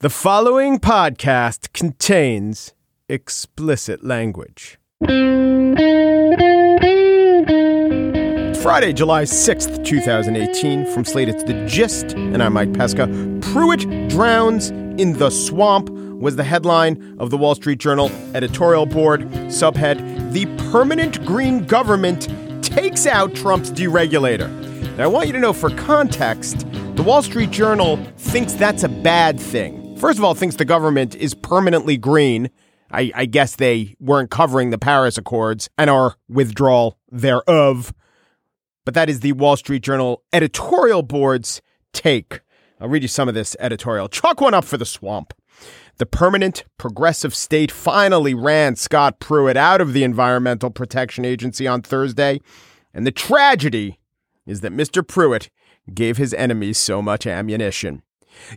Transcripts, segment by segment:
The following podcast contains explicit language. Friday, July 6th, 2018. From Slate, it's The Gist, and I'm Mike Pesca. Pruitt drowns in the swamp was the headline of the Wall Street Journal editorial board. Subhead The permanent green government takes out Trump's deregulator. Now, I want you to know for context, the Wall Street Journal thinks that's a bad thing. First of all, thinks the government is permanently green. I, I guess they weren't covering the Paris Accords and our withdrawal thereof. But that is the Wall Street Journal editorial board's take. I'll read you some of this editorial. Chalk one up for the swamp. The permanent progressive state finally ran Scott Pruitt out of the Environmental Protection Agency on Thursday. And the tragedy is that Mr. Pruitt gave his enemies so much ammunition.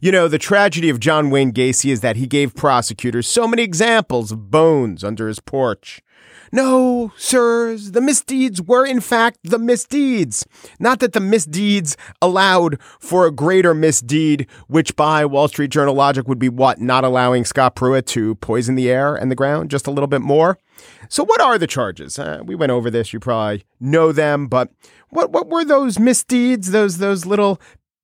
You know, the tragedy of John Wayne Gacy is that he gave prosecutors so many examples of bones under his porch. No, sirs, the misdeeds were in fact the misdeeds. Not that the misdeeds allowed for a greater misdeed, which by Wall Street Journal logic would be what? Not allowing Scott Pruitt to poison the air and the ground just a little bit more? So, what are the charges? Uh, we went over this. You probably know them, but what what were those misdeeds? Those those little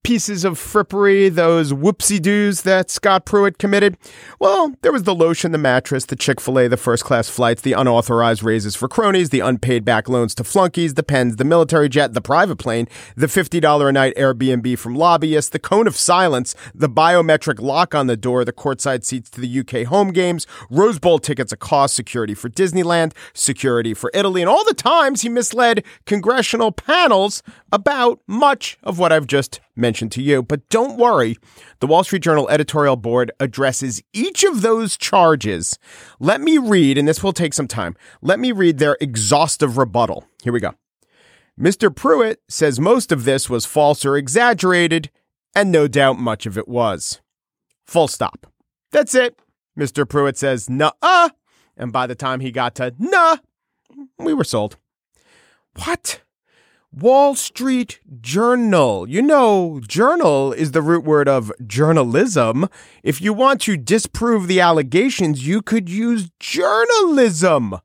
pieces of frippery, those whoopsie doos that Scott Pruitt committed? Well, there was the lotion, the mattress, the Chick fil A, the first class flights, the unauthorized raises for cronies, the unpaid back loans to flunkies, the pens, the military jet, the private plane, the $50 a night Airbnb from lobbyists, the cone of silence, the biometric lock on the door, the courtside seats to the UK home games, Rose Bowl tickets a cost, security for Disneyland, security for Italy, and all the times he misled congressional panels about much of what I've just mentioned to you. But don't worry, the Wall Street Journal editorial board addresses each of those charges. Let me read, and this will take some time. Let me read their exhaustive rebuttal. Here we go. Mr. Pruitt says most of this was false or exaggerated, and no doubt much of it was. Full stop. That's it. Mr. Pruitt says, nah, and by the time he got to nah, we were sold. What? Wall Street Journal. You know, journal is the root word of journalism. If you want to disprove the allegations, you could use journalism.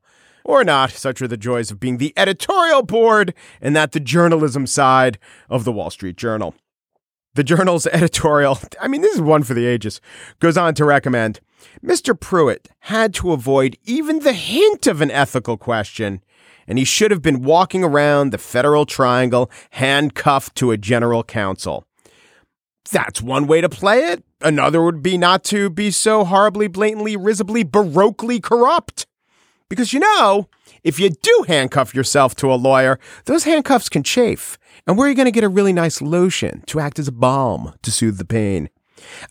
Or not. Such are the joys of being the editorial board and that the journalism side of the Wall Street Journal. The journal's editorial, I mean, this is one for the ages, goes on to recommend Mr. Pruitt had to avoid even the hint of an ethical question and he should have been walking around the Federal Triangle handcuffed to a general counsel. That's one way to play it. Another would be not to be so horribly, blatantly, risibly, baroquely corrupt. Because you know, if you do handcuff yourself to a lawyer, those handcuffs can chafe. And where are you going to get a really nice lotion to act as a balm to soothe the pain?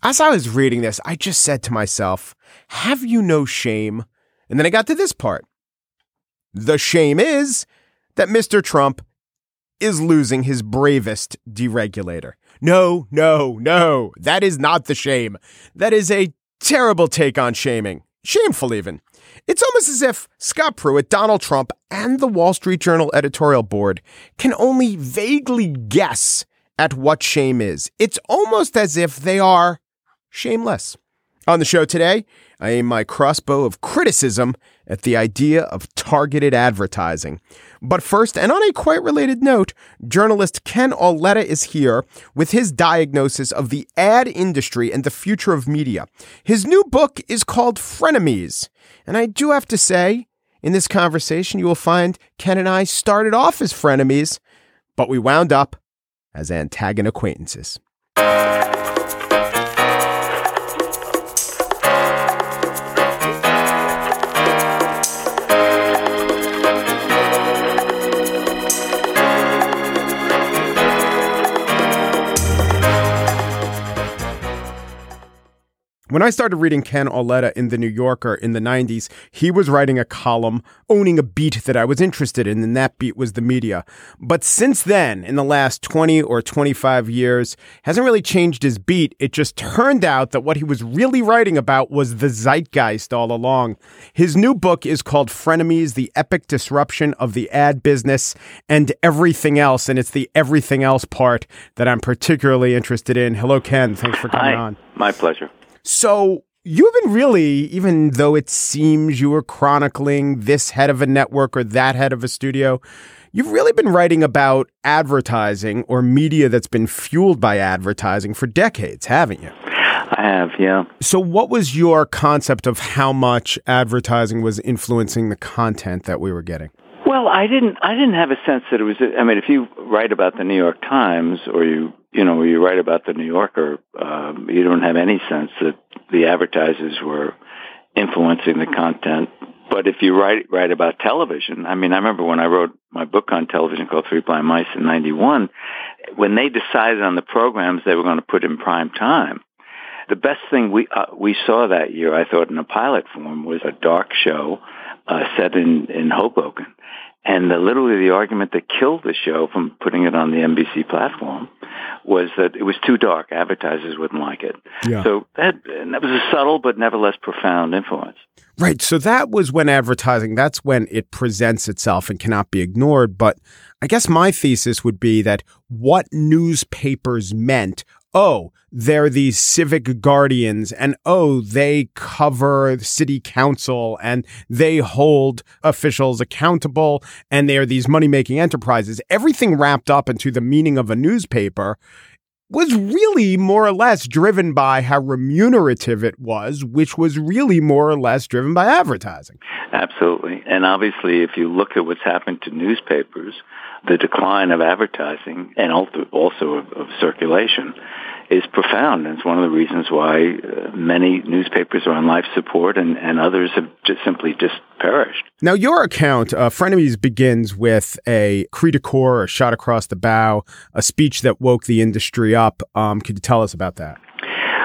As I was reading this, I just said to myself, Have you no shame? And then I got to this part. The shame is that Mr. Trump is losing his bravest deregulator. No, no, no. That is not the shame. That is a terrible take on shaming. Shameful, even. It's almost as if Scott Pruitt, Donald Trump, and the Wall Street Journal editorial board can only vaguely guess at what shame is. It's almost as if they are shameless. On the show today, I aim my crossbow of criticism at the idea of targeted advertising. But first, and on a quite related note, journalist Ken Auletta is here with his diagnosis of the ad industry and the future of media. His new book is called Frenemies. And I do have to say, in this conversation, you will find Ken and I started off as frenemies, but we wound up as antagon acquaintances. When I started reading Ken Auletta in The New Yorker in the 90s, he was writing a column owning a beat that I was interested in, and that beat was the media. But since then, in the last 20 or 25 years, hasn't really changed his beat. It just turned out that what he was really writing about was the zeitgeist all along. His new book is called Frenemies, The Epic Disruption of the Ad Business and Everything Else, and it's the everything else part that I'm particularly interested in. Hello, Ken. Thanks for coming Hi. on. My pleasure. So you've been really, even though it seems you were chronicling this head of a network or that head of a studio, you've really been writing about advertising or media that's been fueled by advertising for decades, haven't you? I have, yeah. So, what was your concept of how much advertising was influencing the content that we were getting? Well, I didn't. I didn't have a sense that it was. I mean, if you write about the New York Times or you, you know, you write about the New Yorker, um, you don't have any sense that the advertisers were influencing the content. But if you write write about television, I mean, I remember when I wrote my book on television called Three Blind Mice in '91, when they decided on the programs they were going to put in prime time. The best thing we uh, we saw that year, I thought, in a pilot form, was a dark show uh, set in in Hoboken, and the, literally the argument that killed the show from putting it on the NBC platform was that it was too dark. Advertisers wouldn't like it. Yeah. So that, that was a subtle but nevertheless profound influence. Right. So that was when advertising, that's when it presents itself and cannot be ignored. But I guess my thesis would be that what newspapers meant oh, they're these civic guardians and oh, they cover city council and they hold officials accountable and they are these money making enterprises. Everything wrapped up into the meaning of a newspaper was really more or less driven by how remunerative it was, which was really more or less driven by advertising. Absolutely. And obviously, if you look at what's happened to newspapers, the decline of advertising and also of, of circulation is profound. And it's one of the reasons why uh, many newspapers are on life support and, and others have just simply just perished. Now, your account, uh, Frenemies, begins with a cri de coeur, a shot across the bow, a speech that woke the industry up. Um, could you tell us about that?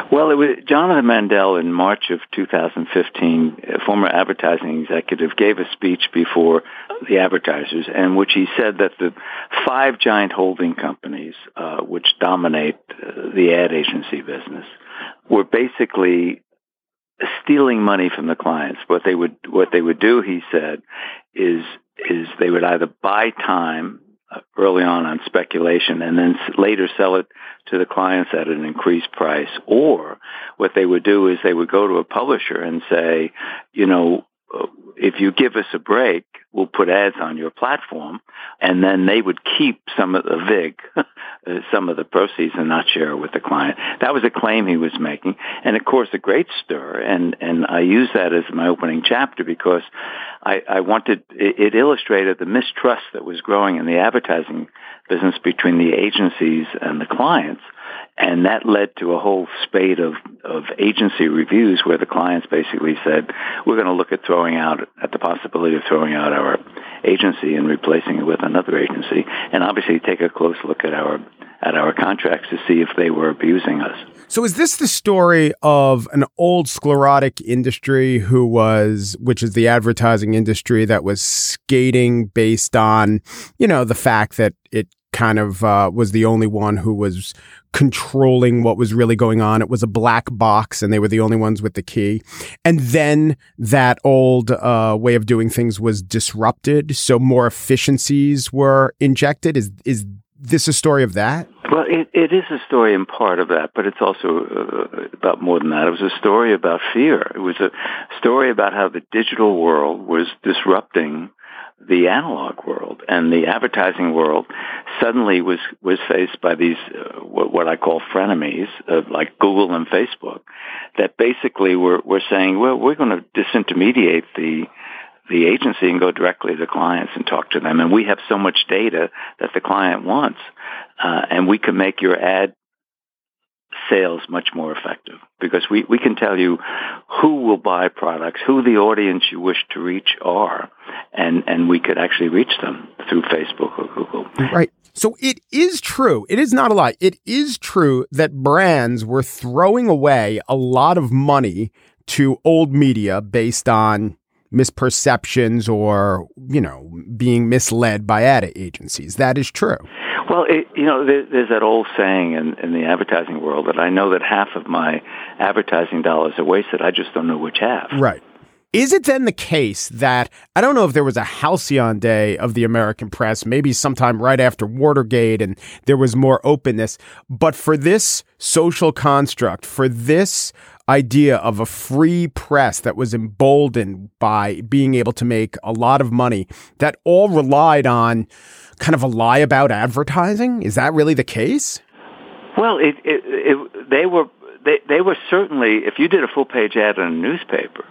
Well, it was Jonathan Mandel in March of 2015, a former advertising executive, gave a speech before the advertisers in which he said that the five giant holding companies, uh, which dominate uh, the ad agency business, were basically stealing money from the clients. What they would what they would do, he said, is is they would either buy time early on on speculation and then later sell it to the clients at an increased price. Or what they would do is they would go to a publisher and say, you know, if you give us a break, we'll put ads on your platform, and then they would keep some of the VIG, some of the proceeds, and not share with the client. That was a claim he was making, and of course, a great stir. And and I use that as my opening chapter because I, I wanted it, it illustrated the mistrust that was growing in the advertising business between the agencies and the clients and that led to a whole spate of, of agency reviews where the clients basically said, we're going to look at throwing out, at the possibility of throwing out our agency and replacing it with another agency. And obviously take a close look at our, at our contracts to see if they were abusing us. So is this the story of an old sclerotic industry who was, which is the advertising industry that was skating based on, you know, the fact that it kind of uh, was the only one who was controlling what was really going on. It was a black box, and they were the only ones with the key. And then that old uh, way of doing things was disrupted, so more efficiencies were injected. Is is this a story of that? Well, it, it is a story in part of that, but it's also uh, about more than that. It was a story about fear. It was a story about how the digital world was disrupting the analog world and the advertising world suddenly was was faced by these uh, what, what, I call frenemies uh, like Google and Facebook that basically were were saying well we're going to disintermediate the the agency and go directly to the clients and talk to them. And we have so much data that the client wants uh, and we can make your ad sales much more effective because we, we can tell you who will buy products, who the audience you wish to reach are, and, and we could actually reach them through Facebook or Google. Right. So it is true. It is not a lie. It is true that brands were throwing away a lot of money to old media based on misperceptions or, you know, being misled by ad agencies. That is true. Well, it, you know, there, there's that old saying in, in the advertising world that I know that half of my advertising dollars are wasted. I just don't know which half. Right. Is it then the case that I don't know if there was a halcyon day of the American press, maybe sometime right after Watergate and there was more openness, but for this social construct, for this idea of a free press that was emboldened by being able to make a lot of money that all relied on kind of a lie about advertising? Is that really the case? Well, it, it, it, they were they, they were certainly if you did a full page ad in a newspaper,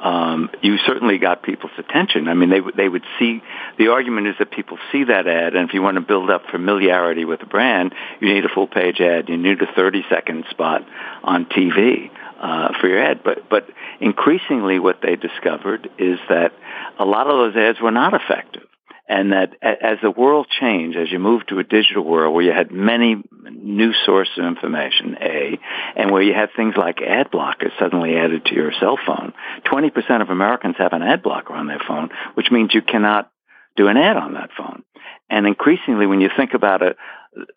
um, you certainly got people's attention. I mean, they they would see the argument is that people see that ad, and if you want to build up familiarity with the brand, you need a full page ad. You need a 30 second spot on TV uh, for your ad. But but increasingly, what they discovered is that a lot of those ads were not effective and that as the world changed, as you moved to a digital world where you had many new sources of information, A, and where you had things like ad blockers suddenly added to your cell phone, 20% of Americans have an ad blocker on their phone, which means you cannot do an ad on that phone. And increasingly, when you think about it,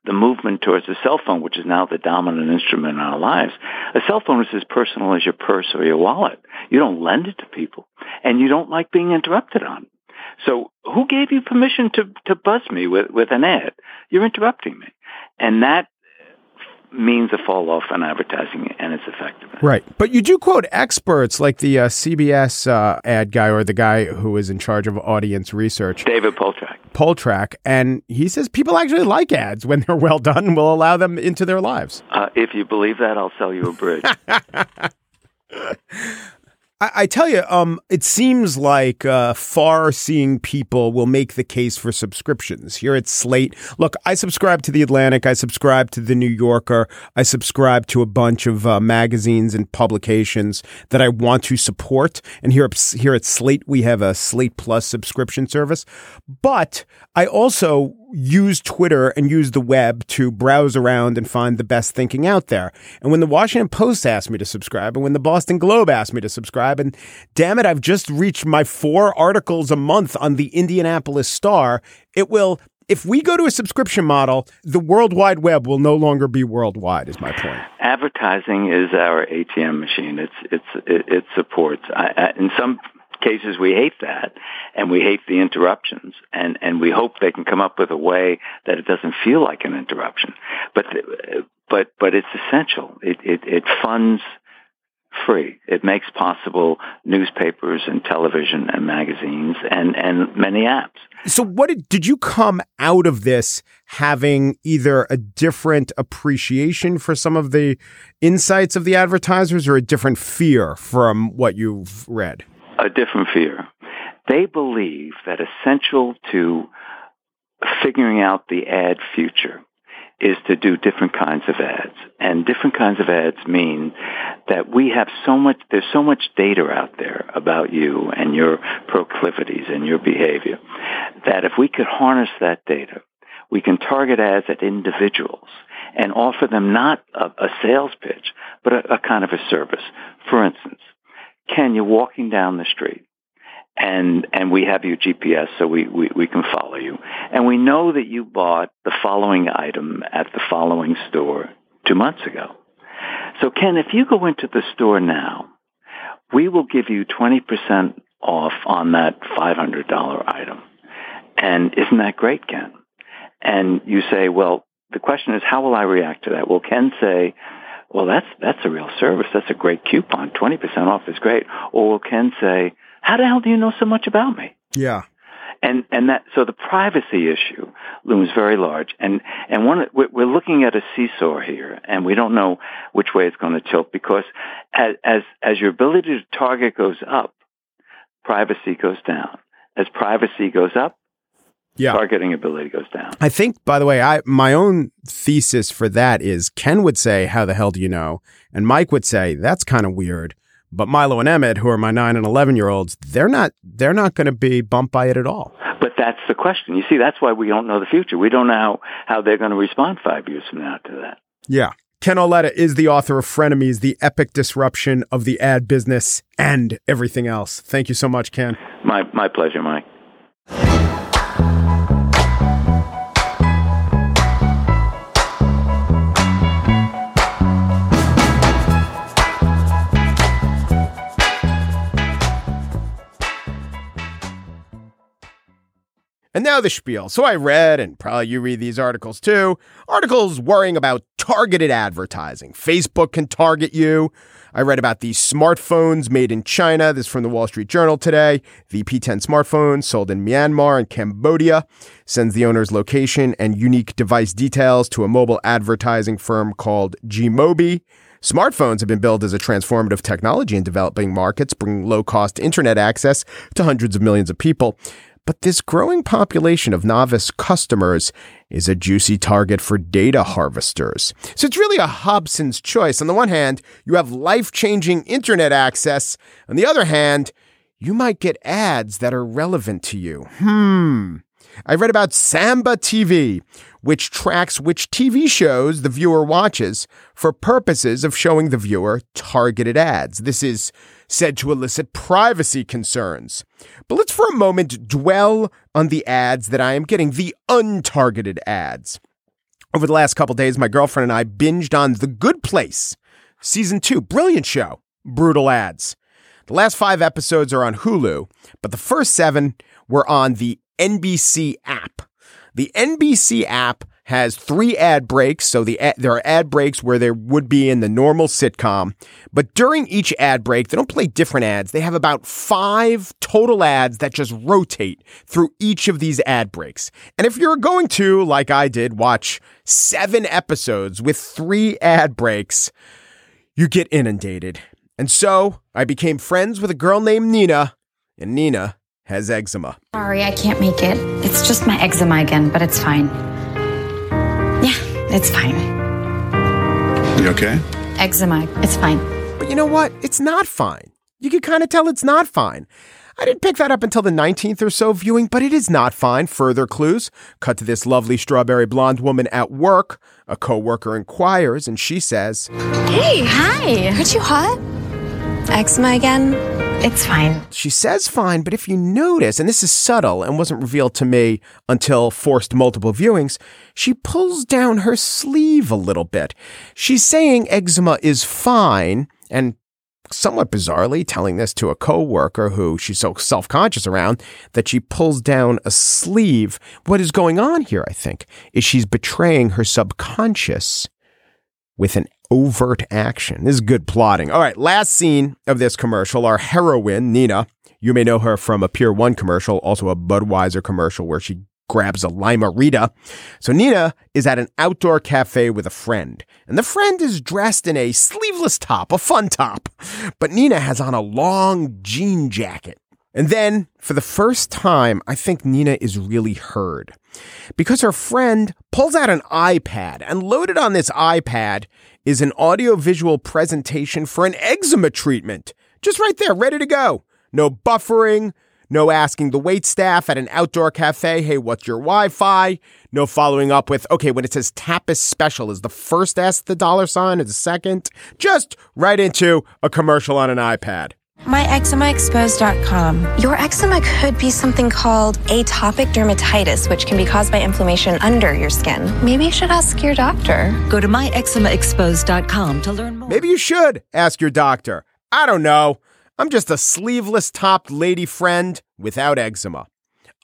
the movement towards the cell phone, which is now the dominant instrument in our lives, a cell phone is as personal as your purse or your wallet. You don't lend it to people, and you don't like being interrupted on. So who gave you permission to, to buzz me with, with an ad? You're interrupting me. And that means a fall off in advertising and its effectiveness. Right. But you do quote experts like the uh, CBS uh, ad guy or the guy who is in charge of audience research, David Poltrack. Poltrack. And he says people actually like ads when they're well done and will allow them into their lives. Uh, if you believe that, I'll sell you a bridge. I, I tell you, um, it seems like uh, far-seeing people will make the case for subscriptions. Here at Slate, look, I subscribe to the Atlantic, I subscribe to the New Yorker, I subscribe to a bunch of uh, magazines and publications that I want to support. And here, here at Slate, we have a Slate Plus subscription service. But I also use Twitter and use the web to browse around and find the best thinking out there. And when the Washington Post asked me to subscribe, and when the Boston Globe asked me to subscribe, and damn it, I've just reached my four articles a month on the Indianapolis Star, it will. If we go to a subscription model, the World Wide Web will no longer be worldwide. Is my point. Advertising is our ATM machine. It's it's it, it supports. I, I, in some cases we hate that and we hate the interruptions and and we hope they can come up with a way that it doesn't feel like an interruption. But but but it's essential. It it, it funds free. It makes possible newspapers and television and magazines and and many apps. So what did, did you come out of this having either a different appreciation for some of the insights of the advertisers or a different fear from what you've read a different fear. They believe that essential to figuring out the ad future is to do different kinds of ads. And different kinds of ads mean that we have so much, there's so much data out there about you and your proclivities and your behavior that if we could harness that data, we can target ads at individuals and offer them not a, a sales pitch, but a, a kind of a service. For instance, Ken, you're walking down the street and and we have your GPS so we, we, we can follow you. And we know that you bought the following item at the following store two months ago. So Ken, if you go into the store now, we will give you 20% off on that $500 item. And isn't that great, Ken? And you say, well, the question is, how will I react to that? Well, Ken say, well, that's that's a real service. That's a great coupon. Twenty percent off is great. Or Ken say, how the hell do you know so much about me? Yeah. And and that so the privacy issue looms very large. And and one we're looking at a seesaw here, and we don't know which way it's going to tilt because as as as your ability to target goes up, privacy goes down. As privacy goes up, yeah. targeting ability goes down. I think, by the way, I my own thesis for that is Ken would say, "How the hell do you know?" and Mike would say, "That's kind of weird." But Milo and Emmett, who are my nine and eleven year olds, they're not they're not going to be bumped by it at all. But that's the question. You see, that's why we don't know the future. We don't know how, how they're going to respond five years from now to that. Yeah. Ken Auletta is the author of Frenemies, the epic disruption of the ad business and everything else. Thank you so much, Ken. My my pleasure, Mike. And now the spiel. So I read, and probably you read these articles too, articles worrying about targeted advertising. Facebook can target you. I read about these smartphones made in China. This from the Wall Street Journal today. The P10 smartphone sold in Myanmar and Cambodia sends the owner's location and unique device details to a mobile advertising firm called Gmobi. Smartphones have been billed as a transformative technology in developing markets, bringing low cost internet access to hundreds of millions of people. But this growing population of novice customers is a juicy target for data harvesters. So it's really a Hobson's choice. On the one hand, you have life changing internet access. On the other hand, you might get ads that are relevant to you. Hmm. I read about Samba TV, which tracks which TV shows the viewer watches for purposes of showing the viewer targeted ads. This is said to elicit privacy concerns. But let's for a moment dwell on the ads that I am getting, the untargeted ads. Over the last couple days, my girlfriend and I binged on The Good Place, season two. Brilliant show. Brutal ads. The last five episodes are on Hulu, but the first seven were on the NBC app. The NBC app has three ad breaks. So the ad, there are ad breaks where there would be in the normal sitcom, but during each ad break, they don't play different ads. They have about five total ads that just rotate through each of these ad breaks. And if you're going to, like I did, watch seven episodes with three ad breaks, you get inundated. And so I became friends with a girl named Nina, and Nina has eczema. Sorry, I can't make it. It's just my eczema again, but it's fine. Yeah, it's fine. You okay? Eczema, it's fine. But you know what? It's not fine. You can kind of tell it's not fine. I didn't pick that up until the 19th or so viewing, but it is not fine. Further clues cut to this lovely strawberry blonde woman at work. A coworker inquires, and she says, Hey, hi. Aren't you hot? Eczema again? It's fine. She says fine, but if you notice, and this is subtle and wasn't revealed to me until forced multiple viewings, she pulls down her sleeve a little bit. She's saying eczema is fine, and somewhat bizarrely telling this to a coworker who she's so self-conscious around that she pulls down a sleeve. What is going on here, I think, is she's betraying her subconscious with an overt action. This is good plotting. All right, last scene of this commercial, our heroine, Nina. You may know her from a Pier 1 commercial, also a Budweiser commercial where she grabs a Lime-A-Rita. So Nina is at an outdoor cafe with a friend, and the friend is dressed in a sleeveless top, a fun top. But Nina has on a long jean jacket. And then, for the first time, I think Nina is really heard because her friend pulls out an iPad and loaded on this iPad is an audiovisual presentation for an eczema treatment. Just right there, ready to go. No buffering, no asking the wait staff at an outdoor cafe, hey, what's your Wi Fi? No following up with, okay, when it says Tapas special, is the first S the dollar sign or the second? Just right into a commercial on an iPad. MyEczemaExposed.com. Your eczema could be something called atopic dermatitis, which can be caused by inflammation under your skin. Maybe you should ask your doctor. Go to myeczemaexposed.com to learn more. Maybe you should ask your doctor. I don't know. I'm just a sleeveless topped lady friend without eczema.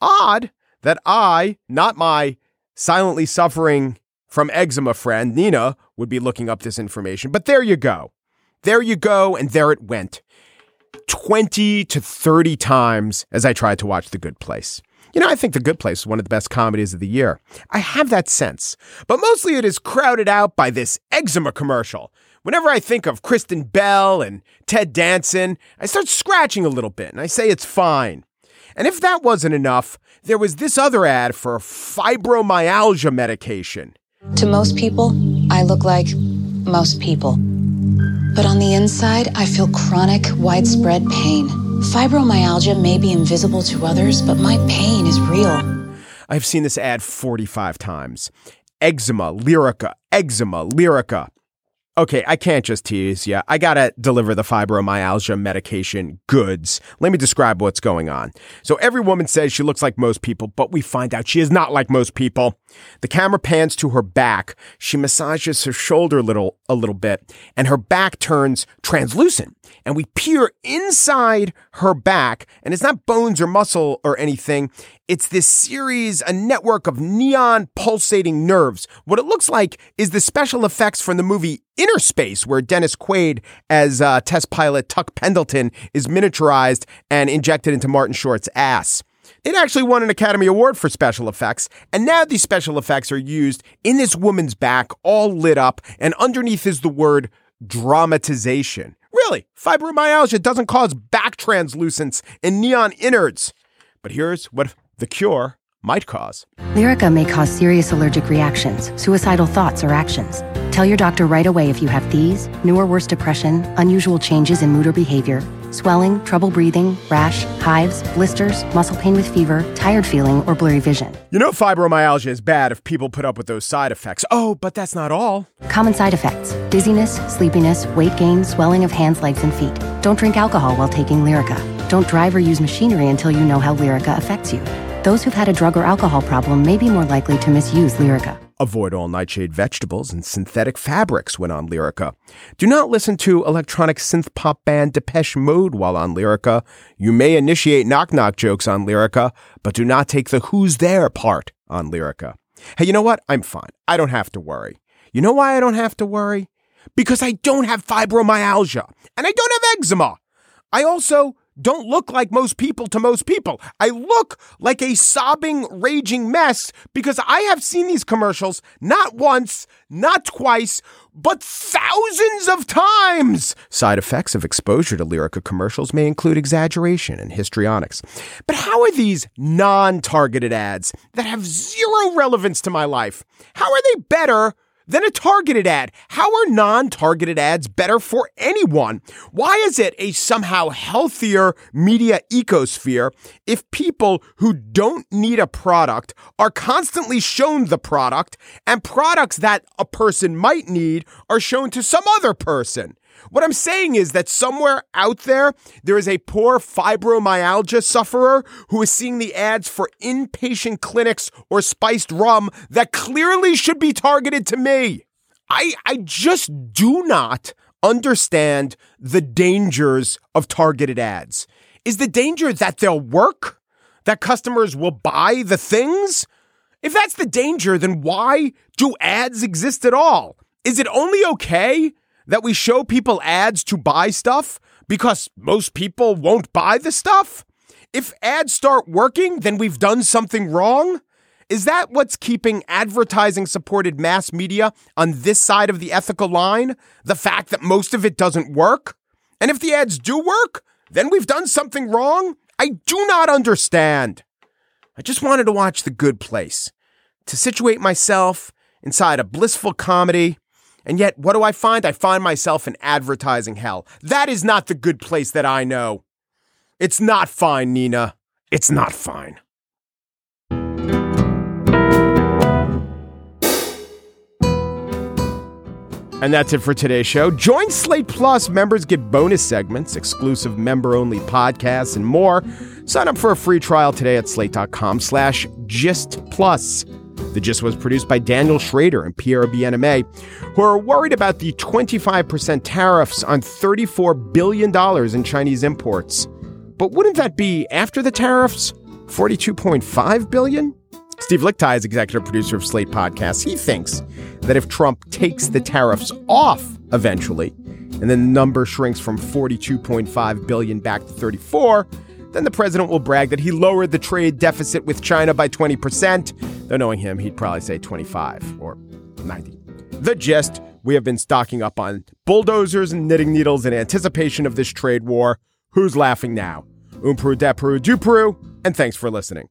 Odd that I, not my silently suffering from eczema friend, Nina, would be looking up this information. But there you go. There you go, and there it went. 20 to 30 times as I tried to watch The Good Place. You know, I think The Good Place is one of the best comedies of the year. I have that sense. But mostly it is crowded out by this eczema commercial. Whenever I think of Kristen Bell and Ted Danson, I start scratching a little bit and I say it's fine. And if that wasn't enough, there was this other ad for fibromyalgia medication. To most people, I look like most people. But on the inside, I feel chronic, widespread pain. Fibromyalgia may be invisible to others, but my pain is real. I've seen this ad 45 times. Eczema, Lyrica, eczema, Lyrica. Okay, I can't just tease you. I gotta deliver the fibromyalgia medication goods. Let me describe what's going on. So every woman says she looks like most people, but we find out she is not like most people. The camera pans to her back. She massages her shoulder a little, a little bit, and her back turns translucent. And we peer inside her back, and it's not bones or muscle or anything. It's this series, a network of neon pulsating nerves. What it looks like is the special effects from the movie Innerspace, where Dennis Quaid as uh, test pilot Tuck Pendleton is miniaturized and injected into Martin Short's ass. It actually won an Academy Award for special effects, and now these special effects are used in this woman's back, all lit up, and underneath is the word dramatization. Really, fibromyalgia doesn't cause back translucence and neon innards. But here's what the cure might cause. Lyrica may cause serious allergic reactions, suicidal thoughts, or actions. Tell your doctor right away if you have these, new or worse depression, unusual changes in mood or behavior, swelling, trouble breathing, rash, hives, blisters, muscle pain with fever, tired feeling, or blurry vision. You know, fibromyalgia is bad if people put up with those side effects. Oh, but that's not all. Common side effects dizziness, sleepiness, weight gain, swelling of hands, legs, and feet. Don't drink alcohol while taking Lyrica. Don't drive or use machinery until you know how Lyrica affects you. Those who've had a drug or alcohol problem may be more likely to misuse Lyrica. Avoid all nightshade vegetables and synthetic fabrics when on Lyrica. Do not listen to electronic synth pop band Depeche Mode while on Lyrica. You may initiate knock knock jokes on Lyrica, but do not take the who's there part on Lyrica. Hey, you know what? I'm fine. I don't have to worry. You know why I don't have to worry? Because I don't have fibromyalgia and I don't have eczema. I also don't look like most people to most people. I look like a sobbing, raging mess because I have seen these commercials not once, not twice, but thousands of times. Side effects of exposure to Lyrica commercials may include exaggeration and histrionics. But how are these non targeted ads that have zero relevance to my life? How are they better? Than a targeted ad. How are non targeted ads better for anyone? Why is it a somehow healthier media ecosphere if people who don't need a product are constantly shown the product and products that a person might need are shown to some other person? What I'm saying is that somewhere out there, there is a poor fibromyalgia sufferer who is seeing the ads for inpatient clinics or spiced rum that clearly should be targeted to me. I, I just do not understand the dangers of targeted ads. Is the danger that they'll work? That customers will buy the things? If that's the danger, then why do ads exist at all? Is it only okay that we show people ads to buy stuff because most people won't buy the stuff? If ads start working, then we've done something wrong? Is that what's keeping advertising supported mass media on this side of the ethical line? The fact that most of it doesn't work? And if the ads do work, then we've done something wrong? I do not understand. I just wanted to watch The Good Place, to situate myself inside a blissful comedy and yet, what do I find? I find myself in advertising hell. That is not the good place that I know. It's not fine, Nina. It's not fine. And that's it for today's show. Join Slate Plus. Members get bonus segments, exclusive member-only podcasts, and more. Sign up for a free trial today at slate.com slash gist plus. The Gist was produced by Daniel Schrader and Pierre Bienaimé, who are worried about the 25% tariffs on $34 billion in Chinese imports. But wouldn't that be after the tariffs? 42.5 billion? Steve Lickteig is executive producer of Slate Podcasts. He thinks that if Trump takes the tariffs off eventually, and then the number shrinks from 42.5 billion back to 34, then the president will brag that he lowered the trade deficit with China by 20%. Though knowing him, he'd probably say 25 or 90. The gist we have been stocking up on bulldozers and knitting needles in anticipation of this trade war. Who's laughing now? Umpru, depru, dupru, and thanks for listening.